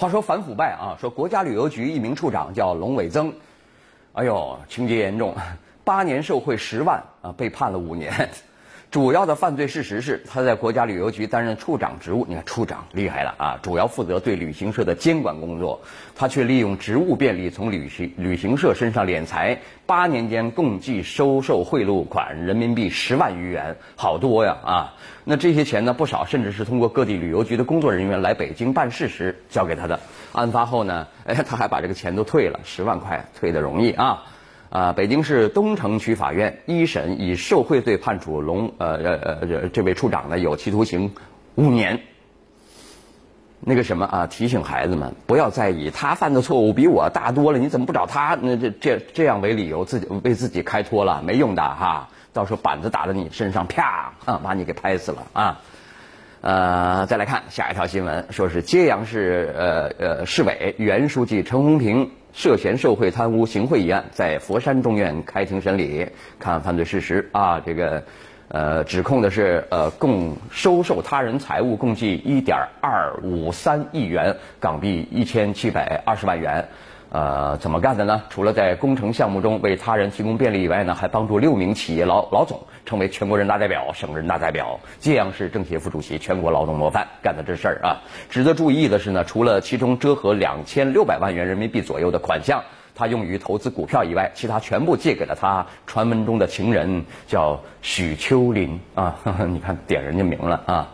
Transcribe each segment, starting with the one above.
话说反腐败啊，说国家旅游局一名处长叫龙伟增，哎呦，情节严重，八年受贿十万啊，被判了五年。主要的犯罪事实是，他在国家旅游局担任处长职务。你看，处长厉害了啊！主要负责对旅行社的监管工作，他却利用职务便利从旅行旅行社身上敛财。八年间共计收受贿赂款人民币十万余元，好多呀啊！那这些钱呢，不少甚至是通过各地旅游局的工作人员来北京办事时交给他的。案发后呢，哎，他还把这个钱都退了，十万块退的容易啊！啊，北京市东城区法院一审以受贿罪判处龙呃呃呃这位处长呢有期徒刑五年。那个什么啊，提醒孩子们不要再以他犯的错误比我大多了，你怎么不找他？那这这这样为理由自己为自己开脱了，没用的哈。到时候板子打在你身上，啪啊，把你给拍死了啊。呃，再来看下一条新闻，说是揭阳市呃呃市委原书记陈红平。涉嫌受贿贪污行贿一案，在佛山中院开庭审理，看犯罪事实啊，这个，呃，指控的是呃，共收受他人财物共计一点二五三亿元港币一千七百二十万元。呃，怎么干的呢？除了在工程项目中为他人提供便利以外呢，还帮助六名企业老老总成为全国人大代表、省人大代表，揭阳市政协副主席、全国劳动模范，干的这事儿啊。值得注意的是呢，除了其中折合两千六百万元人民币左右的款项，他用于投资股票以外，其他全部借给了他传闻中的情人，叫许秋林啊。你看点人家名了啊。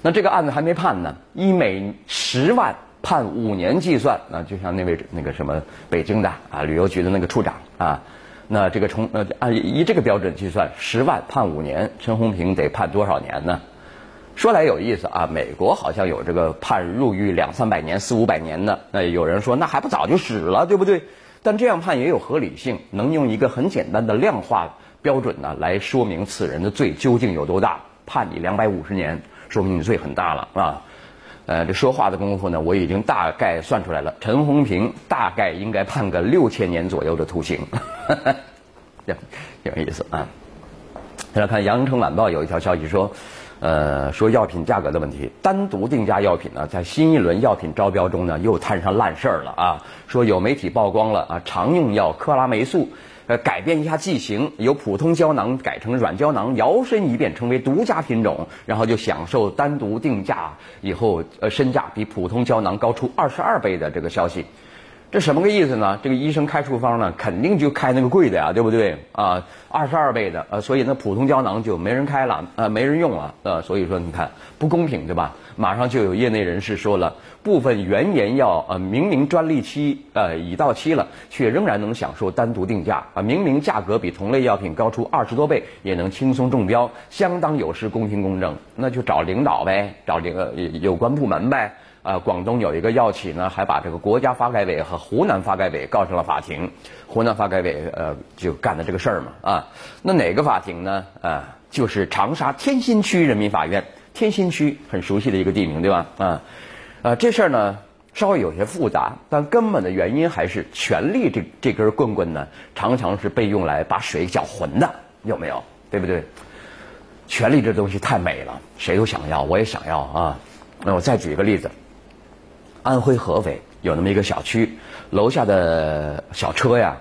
那这个案子还没判呢，以每十万。判五年计算，啊就像那位那个什么北京的啊旅游局的那个处长啊，那这个从呃按以这个标准计算，十万判五年，陈红平得判多少年呢？说来有意思啊，美国好像有这个判入狱两三百年、四五百年的，那有人说那还不早就死了，对不对？但这样判也有合理性，能用一个很简单的量化标准呢来说明此人的罪究竟有多大。判你两百五十年，说明你罪很大了啊。呃，这说话的功夫呢，我已经大概算出来了。陈红平大概应该判个六千年左右的徒刑，有有意思啊。再来看《羊城晚报》有一条消息说，呃，说药品价格的问题，单独定价药品呢，在新一轮药品招标中呢，又摊上烂事儿了啊。说有媒体曝光了啊，常用药克拉霉素。呃，改变一下剂型，由普通胶囊改成软胶囊，摇身一变成为独家品种，然后就享受单独定价以后，呃，身价比普通胶囊高出二十二倍的这个消息。这什么个意思呢？这个医生开处方呢，肯定就开那个贵的呀，对不对？啊，二十二倍的，呃，所以那普通胶囊就没人开了，呃，没人用了，呃，所以说你看不公平，对吧？马上就有业内人士说了，部分原研药，呃，明明专利期呃已到期了，却仍然能享受单独定价，啊，明明价格比同类药品高出二十多倍，也能轻松中标，相当有失公平公正，那就找领导呗，找这个有关部门呗。啊，广东有一个药企呢，还把这个国家发改委和湖南发改委告上了法庭。湖南发改委呃就干的这个事儿嘛啊，那哪个法庭呢？啊，就是长沙天心区人民法院。天心区很熟悉的一个地名，对吧？啊，啊，这事儿呢稍微有些复杂，但根本的原因还是权力这这根棍棍呢，常常是被用来把水搅浑的，有没有？对不对？权力这东西太美了，谁都想要，我也想要啊。那我再举一个例子。安徽合肥有那么一个小区，楼下的小车呀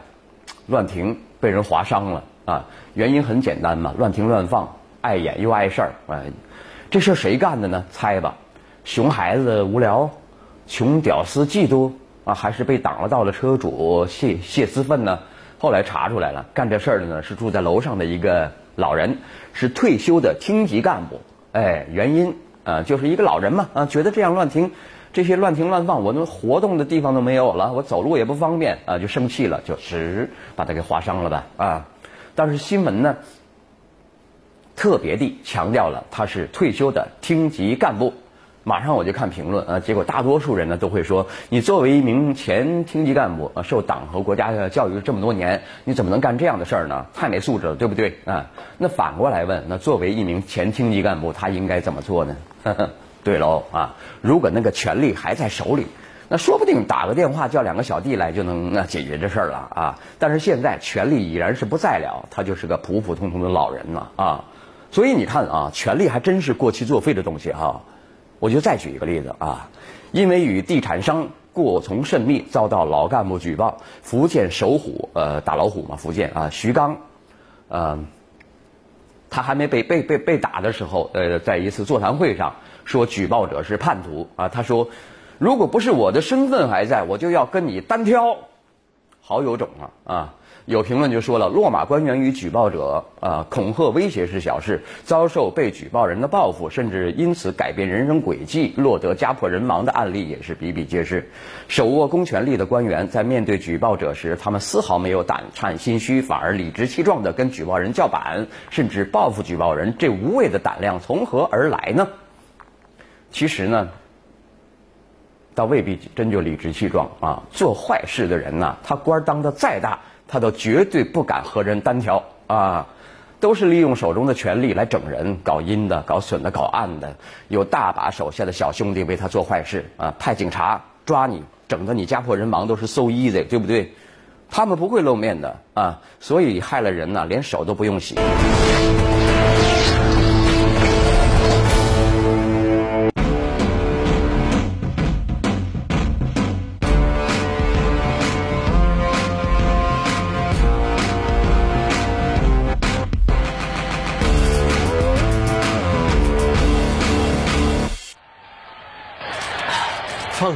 乱停，被人划伤了啊！原因很简单嘛，乱停乱放，碍眼又碍事儿哎！这事儿谁干的呢？猜吧，熊孩子无聊，穷屌丝嫉妒啊，还是被挡了道的车主泄泄私愤呢？后来查出来了，干这事儿的呢是住在楼上的一个老人，是退休的厅级干部。哎，原因啊就是一个老人嘛啊，觉得这样乱停。这些乱停乱放，我那活动的地方都没有了，我走路也不方便啊，就生气了，就直把他给划伤了吧啊！但是新闻呢，特别地强调了他是退休的厅级干部。马上我就看评论啊，结果大多数人呢都会说：你作为一名前厅级干部啊，受党和国家的教育这么多年，你怎么能干这样的事儿呢？太没素质了，对不对啊？那反过来问，那作为一名前厅级干部，他应该怎么做呢？对喽啊！如果那个权力还在手里，那说不定打个电话叫两个小弟来就能解决这事儿了啊！但是现在权力已然是不在了，他就是个普普通通的老人了啊！所以你看啊，权力还真是过期作废的东西哈！我就再举一个例子啊，因为与地产商。过从甚密，遭到老干部举报。福建首虎，呃，打老虎嘛，福建啊，徐刚，呃，他还没被被被被打的时候，呃，在一次座谈会上说举报者是叛徒啊。他说，如果不是我的身份还在，我就要跟你单挑，好有种啊啊！有评论就说了，落马官员与举报者啊恐吓威胁是小事，遭受被举报人的报复，甚至因此改变人生轨迹，落得家破人亡的案例也是比比皆是。手握公权力的官员在面对举报者时，他们丝毫没有胆颤心虚，反而理直气壮地跟举报人叫板，甚至报复举报人。这无谓的胆量从何而来呢？其实呢，倒未必真就理直气壮啊。做坏事的人呢，他官当的再大。他都绝对不敢和人单挑啊，都是利用手中的权力来整人、搞阴的、搞损的、搞暗的，有大把手下的小兄弟为他做坏事啊，派警察抓你，整的你家破人亡，都是 so easy，对不对？他们不会露面的啊，所以害了人呢，连手都不用洗。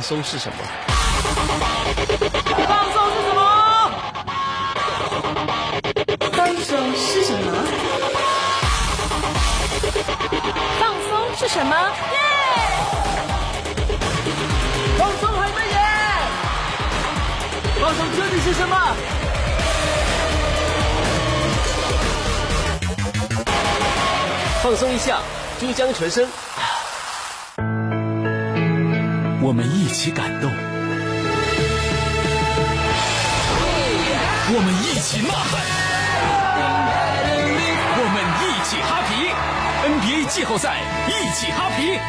放松是什么？放松是什么？放松是什么？放松是什么？耶！放松还没耶！放松究竟是什么？放松一下，珠江全身。我们一起感动，我们一起呐喊，我们一起哈皮！NBA 季后赛，一起哈皮！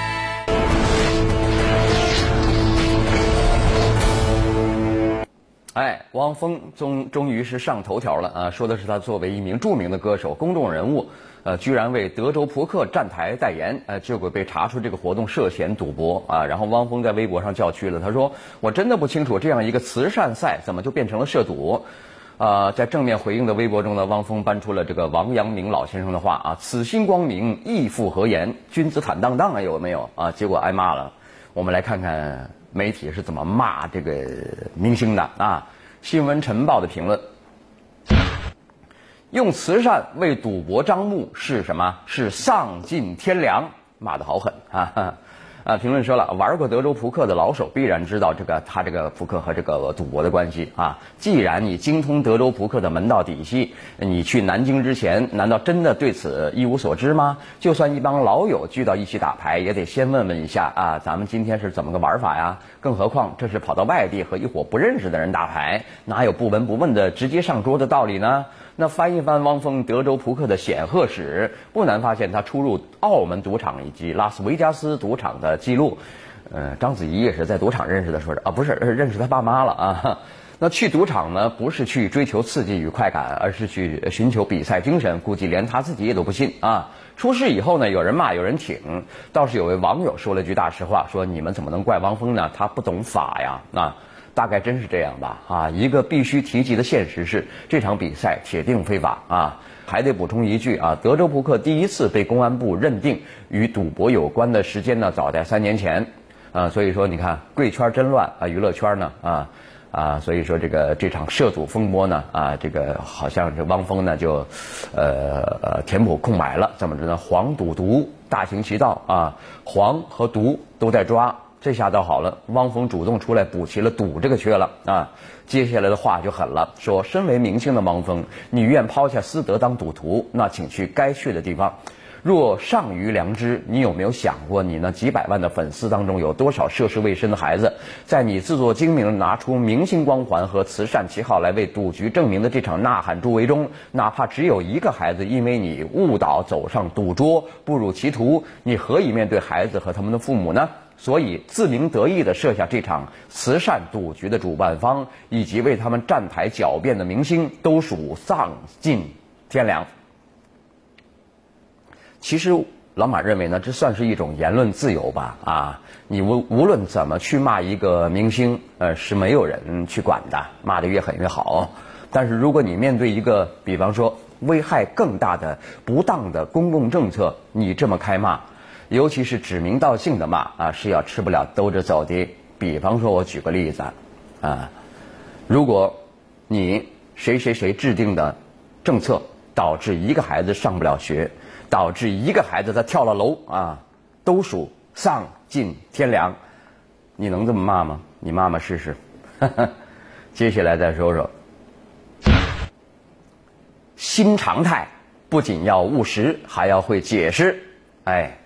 哎，汪峰终终于是上头条了啊！说的是他作为一名著名的歌手、公众人物。呃，居然为德州扑克站台代言，呃，结果被查出这个活动涉嫌赌博啊！然后汪峰在微博上叫屈了，他说：“我真的不清楚这样一个慈善赛怎么就变成了涉赌。”啊，在正面回应的微博中呢，汪峰搬出了这个王阳明老先生的话啊：“此心光明，亦复何言？君子坦荡荡啊，有没有啊？”结果挨骂了。我们来看看媒体是怎么骂这个明星的啊！新闻晨报的评论。用慈善为赌博张目是什么？是丧尽天良，骂得好狠啊！啊，评论说了，玩过德州扑克的老手必然知道这个他这个扑克和这个赌博的关系啊。既然你精通德州扑克的门道底细，你去南京之前，难道真的对此一无所知吗？就算一帮老友聚到一起打牌，也得先问问一下啊，咱们今天是怎么个玩法呀？更何况这是跑到外地和一伙不认识的人打牌，哪有不闻不问的直接上桌的道理呢？那翻一翻汪峰德州扑克的显赫史，不难发现他出入澳门赌场以及拉斯维加斯赌场的记录。呃，章子怡也是在赌场认识的，说是啊，不是认识他爸妈了啊。那去赌场呢，不是去追求刺激与快感，而是去寻求比赛精神。估计连他自己也都不信啊。出事以后呢，有人骂，有人挺，倒是有位网友说了句大实话，说你们怎么能怪汪峰呢？他不懂法呀啊。大概真是这样吧，啊，一个必须提及的现实是，这场比赛铁定非法啊！还得补充一句啊，德州扑克第一次被公安部认定与赌博有关的时间呢，早在三年前，啊，所以说你看贵圈真乱啊，娱乐圈呢啊啊，所以说这个这场涉赌风波呢啊，这个好像这汪峰呢就呃呃填补空白了，怎么着呢？黄赌毒大行其道啊，黄和毒都在抓。这下倒好了，汪峰主动出来补齐了赌这个缺了啊！接下来的话就狠了，说身为明星的汪峰，你愿抛下私德当赌徒，那请去该去的地方。若尚余良知，你有没有想过，你那几百万的粉丝当中，有多少涉世未深的孩子，在你自作精明拿出明星光环和慈善旗号来为赌局证明的这场呐喊助威中，哪怕只有一个孩子因为你误导走上赌桌，步入歧途，你何以面对孩子和他们的父母呢？所以，自鸣得意地设下这场慈善赌局的主办方，以及为他们站台狡辩的明星，都属丧尽天良。其实，老马认为呢，这算是一种言论自由吧？啊，你无无论怎么去骂一个明星，呃，是没有人去管的，骂得越狠越好。但是如果你面对一个，比方说危害更大的不当的公共政策，你这么开骂，尤其是指名道姓的骂啊，是要吃不了兜着走的。比方说，我举个例子，啊，如果你谁谁谁制定的政策导致一个孩子上不了学。导致一个孩子他跳了楼啊，都属丧尽天良，你能这么骂吗？你骂骂试试。接下来再说说，新常态不仅要务实，还要会解释。哎，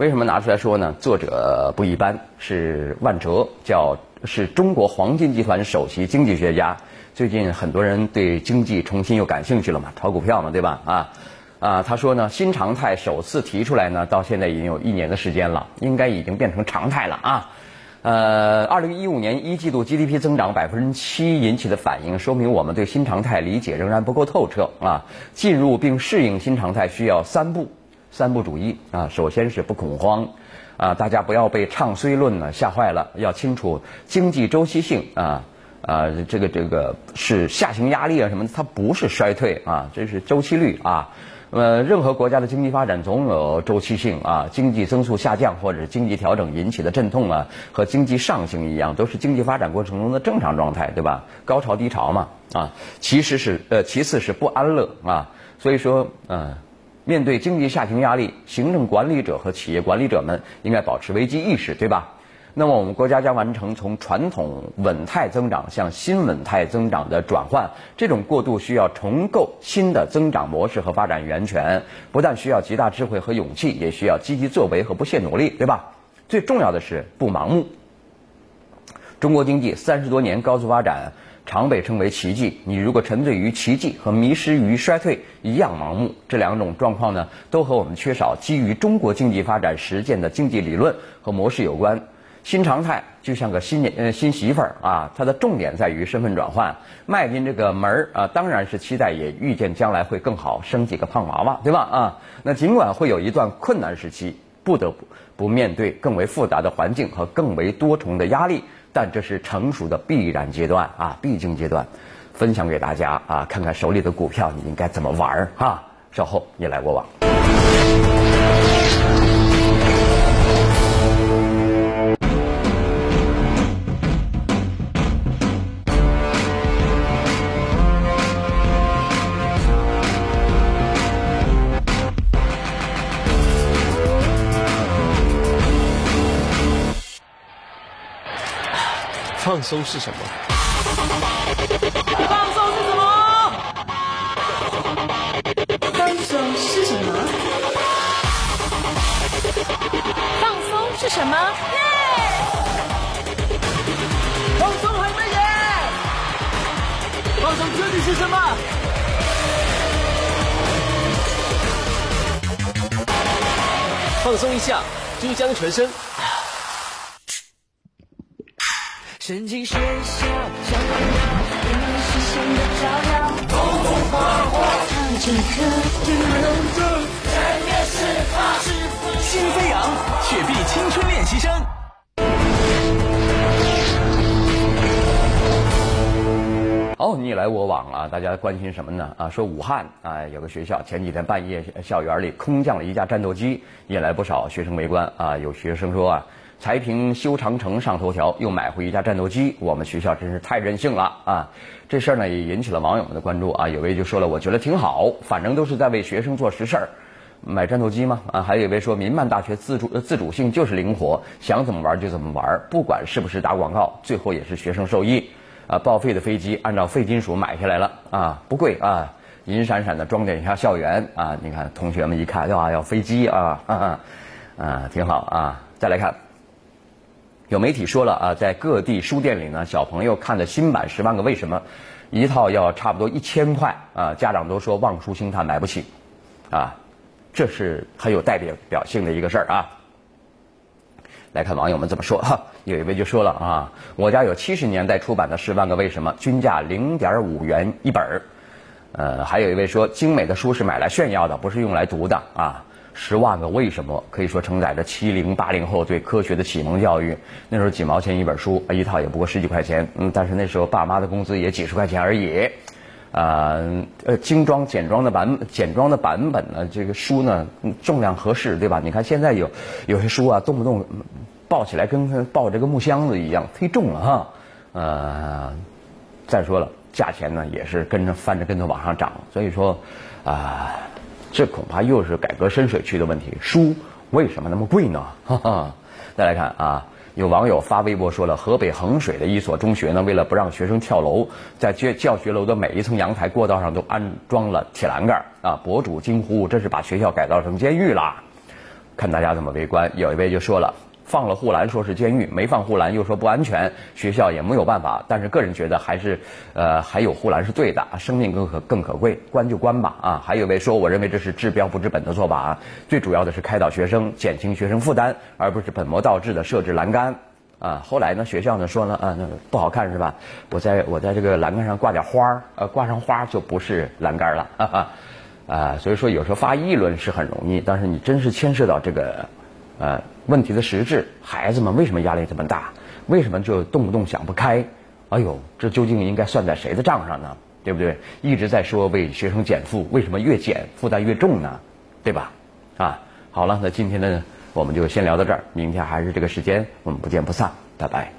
为什么拿出来说呢？作者不一般，是万哲，叫是中国黄金集团首席经济学家。最近很多人对经济重新又感兴趣了嘛，炒股票嘛，对吧？啊。啊，他说呢，新常态首次提出来呢，到现在已经有一年的时间了，应该已经变成常态了啊。呃，二零一五年一季度 GDP 增长百分之七引起的反应，说明我们对新常态理解仍然不够透彻啊。进入并适应新常态需要三步，三不主义啊。首先是不恐慌啊，大家不要被唱衰论呢吓坏了，要清楚经济周期性啊啊，这个这个是下行压力啊什么，它不是衰退啊，这是周期率啊。呃，任何国家的经济发展总有周期性啊，经济增速下降或者是经济调整引起的阵痛啊，和经济上行一样，都是经济发展过程中的正常状态，对吧？高潮低潮嘛，啊，其实是呃，其次是不安乐啊，所以说，嗯，面对经济下行压力，行政管理者和企业管理者们应该保持危机意识，对吧？那么我们国家将完成从传统稳态增长向新稳态增长的转换，这种过渡需要重构新的增长模式和发展源泉，不但需要极大智慧和勇气，也需要积极作为和不懈努力，对吧？最重要的是不盲目。中国经济三十多年高速发展，常被称为奇迹。你如果沉醉于奇迹和迷失于衰退一样盲目，这两种状况呢，都和我们缺少基于中国经济发展实践的经济理论和模式有关。新常态就像个新年呃新媳妇儿啊，它的重点在于身份转换，迈进这个门儿啊，当然是期待也预见将来会更好，生几个胖娃娃，对吧啊？那尽管会有一段困难时期，不得不不面对更为复杂的环境和更为多重的压力，但这是成熟的必然阶段啊，必经阶段。分享给大家啊，看看手里的股票你应该怎么玩儿哈。稍后你来我往。放松是什么？放松是什么？放松是什么？放松是什么？放松还没耶！放松究竟是什么？放松一下，珠江全身。神经学校，小朋友，给你视线的照耀。通通花花，唱起歌，听认真，全面释放，释放心飞扬，雪碧青春练习生。哦，你来我往啊！大家关心什么呢？啊，说武汉啊有个学校前几天半夜校园里空降了一架战斗机，引来不少学生围观啊。有学生说啊。才凭修长城上头条，又买回一架战斗机，我们学校真是太任性了啊！这事儿呢也引起了网友们的关注啊。有位就说了，我觉得挺好，反正都是在为学生做实事儿，买战斗机吗？啊，还有一位说，民办大学自主自主性就是灵活，想怎么玩就怎么玩，不管是不是打广告，最后也是学生受益。啊，报废的飞机按照废金属买下来了啊，不贵啊，银闪闪的装点一下校园啊。你看同学们一看，哇，要飞机啊，啊，挺好啊。再来看。有媒体说了啊，在各地书店里呢，小朋友看的新版《十万个为什么》，一套要差不多一千块啊，家长都说望书兴叹买不起，啊，这是很有代表表性的一个事儿啊。来看网友们怎么说哈，有一位就说了啊，我家有七十年代出版的《十万个为什么》，均价零点五元一本儿，呃，还有一位说，精美的书是买来炫耀的，不是用来读的啊。十万个为什么可以说承载着七零八零后对科学的启蒙教育。那时候几毛钱一本书，一套也不过十几块钱，嗯，但是那时候爸妈的工资也几十块钱而已。啊，呃，精装简装的版简装的版本呢，这个书呢重量合适，对吧？你看现在有有些书啊，动不动抱起来跟抱这个木箱子一样，忒重了哈。呃，再说了，价钱呢也是跟着翻着跟头往上涨，所以说啊，这恐怕又是改革深水区的问题。书为什么那么贵呢？哈哈，再来看啊。有网友发微博说了，河北衡水的一所中学呢，为了不让学生跳楼，在教教学楼的每一层阳台过道上都安装了铁栏杆啊！博主惊呼：“这是把学校改造成监狱啦！”看大家怎么围观。有一位就说了。放了护栏说是监狱，没放护栏又说不安全，学校也没有办法。但是个人觉得还是，呃，还有护栏是对的，生命更可更可贵，关就关吧啊！还有一位说，我认为这是治标不治本的做法啊，最主要的是开导学生，减轻学生负担，而不是本末倒置的设置栏杆啊。后来呢，学校呢说了啊，那不好看是吧？我在我在这个栏杆上挂点花儿，呃，挂上花就不是栏杆了，哈哈，啊，所以说有时候发议论是很容易，但是你真是牵涉到这个。呃，问题的实质，孩子们为什么压力这么大？为什么就动不动想不开？哎呦，这究竟应该算在谁的账上呢？对不对？一直在说为学生减负，为什么越减负担越重呢？对吧？啊，好了，那今天呢，我们就先聊到这儿，明天还是这个时间，我们不见不散，拜拜。